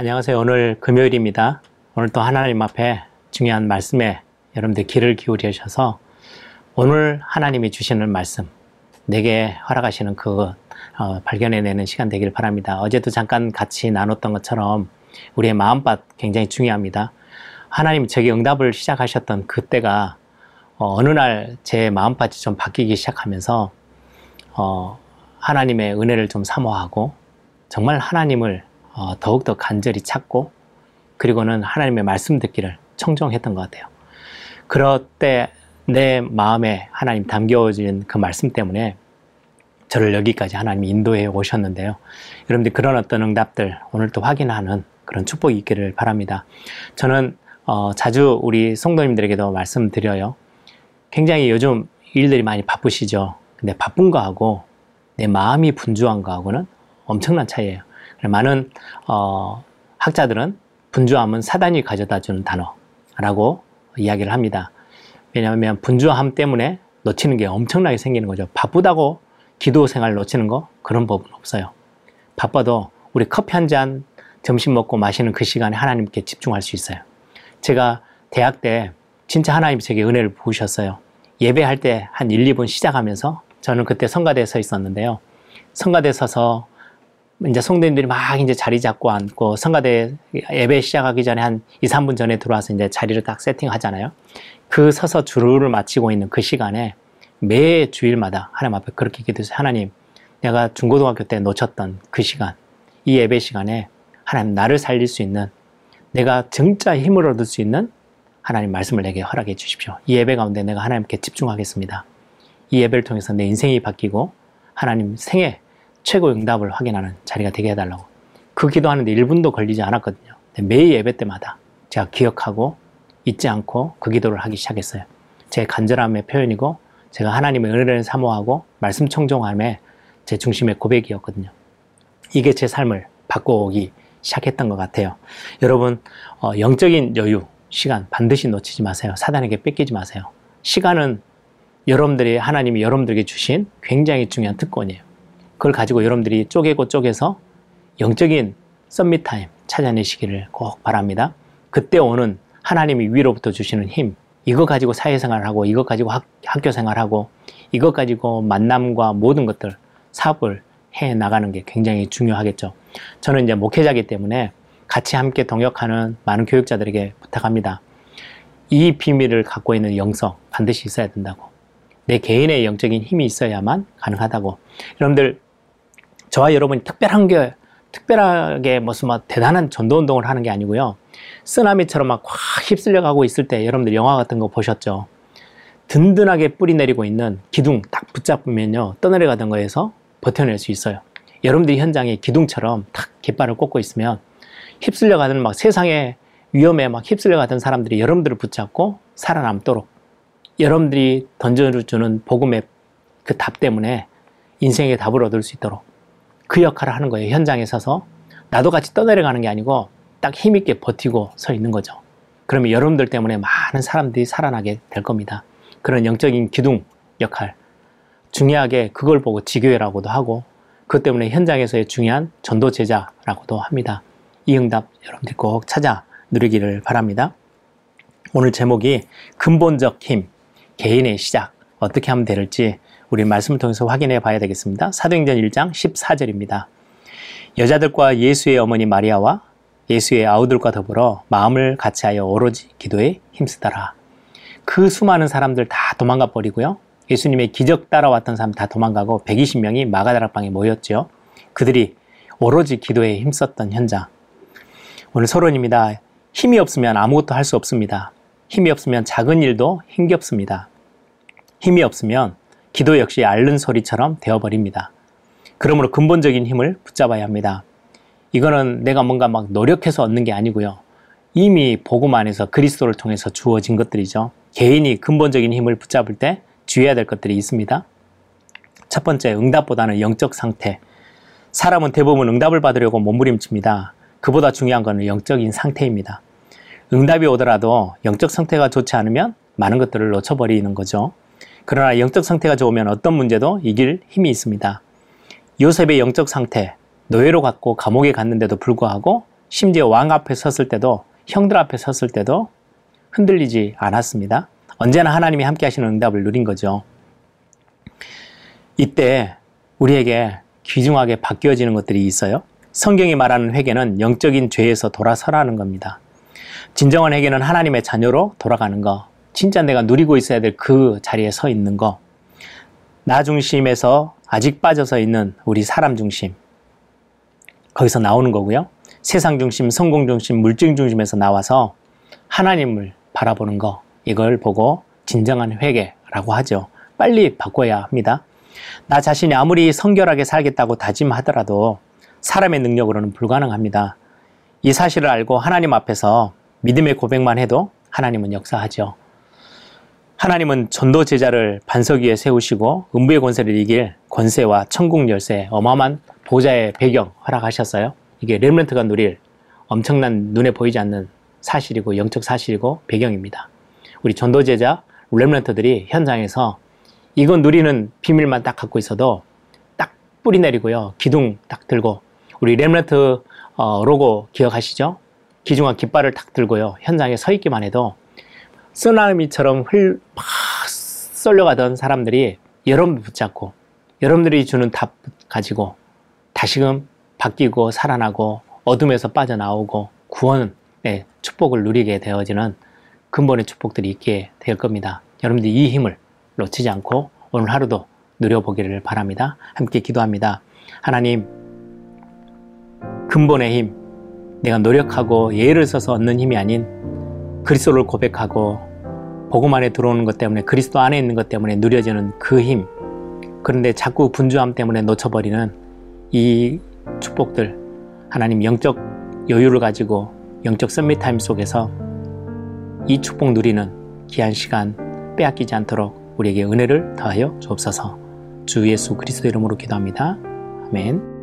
안녕하세요. 오늘 금요일입니다. 오늘 또 하나님 앞에 중요한 말씀에 여러분들 귀를 기울이셔서 오늘 하나님이 주시는 말씀, 내게 허락하시는 그 어, 발견해내는 시간 되길 바랍니다. 어제도 잠깐 같이 나눴던 것처럼 우리의 마음밭 굉장히 중요합니다. 하나님 저에게 응답을 시작하셨던 그때가 어, 느 날 제 마음밭이 좀 바뀌기 시작하면서 어, 하나님의 은혜를 좀 사모하고 정말 하나님을 어, 더욱더 간절히 찾고 그리고는 하나님의 말씀 듣기를 청정했던 것 같아요. 그럴 때 내 마음에 하나님 담겨진 그 말씀 때문에 저를 여기까지 하나님이 인도해 오셨는데요. 여러분들 그런 어떤 응답들 오늘 또 확인하는 그런 축복이 있기를 바랍니다. 저는 어, 자주 우리 성도님들에게도 말씀드려요. 굉장히 요즘 일들이 많이 바쁘시죠. 근데 바쁜 거하고 내 마음이 분주한 거하고는 엄청난 차이예요. 많은 어, 학자들은 분주함은 사단이 가져다 주는 단어라고 이야기를 합니다. 왜냐하면 분주함 때문에 놓치는 게 엄청나게 생기는 거죠. 바쁘다고 기도 생활 놓치는 거 그런 법은 없어요. 바빠도 우리 커피 한 잔 점심 먹고 마시는 그 시간에 하나님께 집중할 수 있어요. 제가 대학 때 진짜 하나님이 제게 은혜를 부으셨어요. 예배할 때 한 1, 2분 시작하면서 저는 그때 성가대에 서 있었는데요. 성가대에 서서 이제 성도님들이 막 이제 자리 잡고 앉고 성가대 예배 시작하기 전에 한 2, 3분 전에 들어와서 이제 자리를 딱 세팅하잖아요. 그 서서 주루를 마치고 있는 그 시간에 매 주일마다 하나님 앞에 그렇게 기도해서 하나님 내가 중고등학교 때 놓쳤던 그 시간 이 예배 시간에 하나님 나를 살릴 수 있는 내가 진짜 힘을 얻을 수 있는 하나님 말씀을 내게 허락해 주십시오. 이 예배 가운데 내가 하나님께 집중하겠습니다. 이 예배를 통해서 내 인생이 바뀌고 하나님 생애 최고 응답을 확인하는 자리가 되게 해달라고. 그 기도하는데 1분도 걸리지 않았거든요. 매일 예배 때마다 제가 기억하고 잊지 않고 그 기도를 하기 시작했어요. 제 간절함의 표현이고 제가 하나님의 은혜를 사모하고 말씀 청종함의 제 중심의 고백이었거든요. 이게 제 삶을 바꿔오기 시작했던 것 같아요. 여러분, 어, 영적인 여유, 시간 반드시 놓치지 마세요. 사단에게 뺏기지 마세요. 시간은 여러분들이 하나님이 여러분들에게 주신 굉장히 중요한 특권이에요. 그걸 가지고 여러분들이 쪼개고 쪼개서 영적인 썸밋 타임 찾아내시기를 꼭 바랍니다. 그때 오는 하나님이 위로부터 주시는 힘, 이거 가지고 사회생활하고, 이거 가지고 학, 학교 생활하고, 이거 가지고 만남과 모든 것들, 사업을 해 나가는 게 굉장히 중요하겠죠. 저는 이제 목회자기 때문에 같이 함께 동역하는 많은 교육자들에게 부탁합니다. 이 비밀을 갖고 있는 영성 반드시 있어야 된다고. 내 개인의 영적인 힘이 있어야만 가능하다고. 여러분들 저와 여러분이 특별한 게 특별하게 무슨 막 대단한 전도 운동을 하는 게 아니고요. 쓰나미처럼 막 확 휩쓸려 가고 있을 때 여러분들 영화 같은 거 보셨죠? 든든하게 뿌리 내리고 있는 기둥 딱 붙잡으면요. 떠내려가던 거에서 버텨낼 수 있어요. 여러분들이 현장에 기둥처럼 탁 깃발을 꽂고 있으면 휩쓸려 가는 막 세상의 위험에 막 휩쓸려 가던 사람들이 여러분들을 붙잡고 살아남도록 여러분들이 던져주는 복음의 그 답 때문에 인생의 답을 얻을 수 있도록 그 역할을 하는 거예요. 현장에 서서 나도 같이 떠내려가는 게 아니고 딱 힘있게 버티고 서 있는 거죠. 그러면 여러분들 때문에 많은 사람들이 살아나게 될 겁니다. 그런 영적인 기둥 역할. 중요하게 그걸 보고 지교회라고도 하고 그 때문에 현장에서의 중요한 전도 제자라고도 합니다. 이 응답 여러분들이 꼭 찾아 누리기를 바랍니다. 오늘 제목이 근본적 힘, 개인의 시작, 어떻게 하면 될지 우리 말씀을 통해서 확인해 봐야 되겠습니다. 사도행전 1장 14절입니다. 여자들과 예수의 어머니 마리아와 예수의 아우들과 더불어 마음을 같이하여 오로지 기도에 힘쓰더라. 그 수많은 사람들 다 도망가 버리고요. 예수님의 기적 따라왔던 사람 다 도망가고 120명이 마가다락방에 모였죠. 그들이 오로지 기도에 힘썼던 현장. 오늘 서론입니다. 힘이 없으면 아무것도 할 수 없습니다. 힘이 없으면 작은 일도 힘겹습니다. 힘이 없으면 기도 역시 앓는 소리처럼 되어버립니다. 그러므로 근본적인 힘을 붙잡아야 합니다. 이거는 내가 뭔가 막 노력해서 얻는 게 아니고요. 이미 복음 안에서 그리스도를 통해서 주어진 것들이죠. 개인이 근본적인 힘을 붙잡을 때 주의해야 될 것들이 있습니다. 첫 번째, 응답보다는 영적 상태. 사람은 대부분 응답을 받으려고 몸부림칩니다. 그보다 중요한 것은 영적인 상태입니다. 응답이 오더라도 영적 상태가 좋지 않으면 많은 것들을 놓쳐버리는 거죠. 그러나 영적 상태가 좋으면 어떤 문제도 이길 힘이 있습니다. 요셉의 영적 상태, 노예로 갔고 감옥에 갔는데도 불구하고 심지어 왕 앞에 섰을 때도 형들 앞에 섰을 때도 흔들리지 않았습니다. 언제나 하나님이 함께 하시는 응답을 누린 거죠. 이때 우리에게 귀중하게 바뀌어지는 것들이 있어요. 성경이 말하는 회개는 영적인 죄에서 돌아서라는 겁니다. 진정한 회개는 하나님의 자녀로 돌아가는 거. 진짜 내가 누리고 있어야 될 그 자리에 서 있는 거. 나 중심에서 아직 빠져서 있는 우리 사람 중심. 거기서 나오는 거고요. 세상 중심, 성공 중심, 물질 중심에서 나와서 하나님을 바라보는 거. 이걸 보고 진정한 회개라고 하죠. 빨리 바꿔야 합니다. 나 자신이 아무리 성결하게 살겠다고 다짐하더라도 사람의 능력으로는 불가능합니다. 이 사실을 알고 하나님 앞에서 믿음의 고백만 해도 하나님은 역사하죠. 하나님은 전도 제자를 반석 위에 세우시고 음부의 권세를 이길 권세와 천국 열쇠 어마어마한 보좌의 배경 허락하셨어요. 이게 렘런트가 누릴 엄청난 눈에 보이지 않는 사실이고 영적 사실이고 배경입니다. 우리 전도 제자 렘런트들이 현장에서 이건 누리는 비밀만 딱 갖고 있어도 딱 뿌리 내리고요. 기둥 딱 들고 우리 렘런트 어, 로고 기억하시죠? 기중한 깃발을 딱 들고요. 현장에 서 있기만 해도 쓰나미처럼 흘, 막 쏠려가던 사람들이 여러분 붙잡고 여러분들이 주는 답 가지고 다시금 바뀌고 살아나고 어둠에서 빠져나오고 구원의 축복을 누리게 되어지는 근본의 축복들이 있게 될 겁니다. 여러분들이 이 힘을 놓치지 않고 오늘 하루도 누려보기를 바랍니다. 함께 기도합니다. 하나님, 근본의 힘, 내가 노력하고 예를 써서 얻는 힘이 아닌 그리스도를 고백하고 복음 안에 들어오는 것 때문에 그리스도 안에 있는 것 때문에 누려지는 그 힘. 그런데 자꾸 분주함 때문에 놓쳐버리는 이 축복들. 하나님 영적 여유를 가지고 영적 썸밋 타임 속에서 이 축복 누리는 귀한 시간 빼앗기지 않도록 우리에게 은혜를 더하여 주옵소서. 주 예수 그리스도 이름으로 기도합니다. 아멘.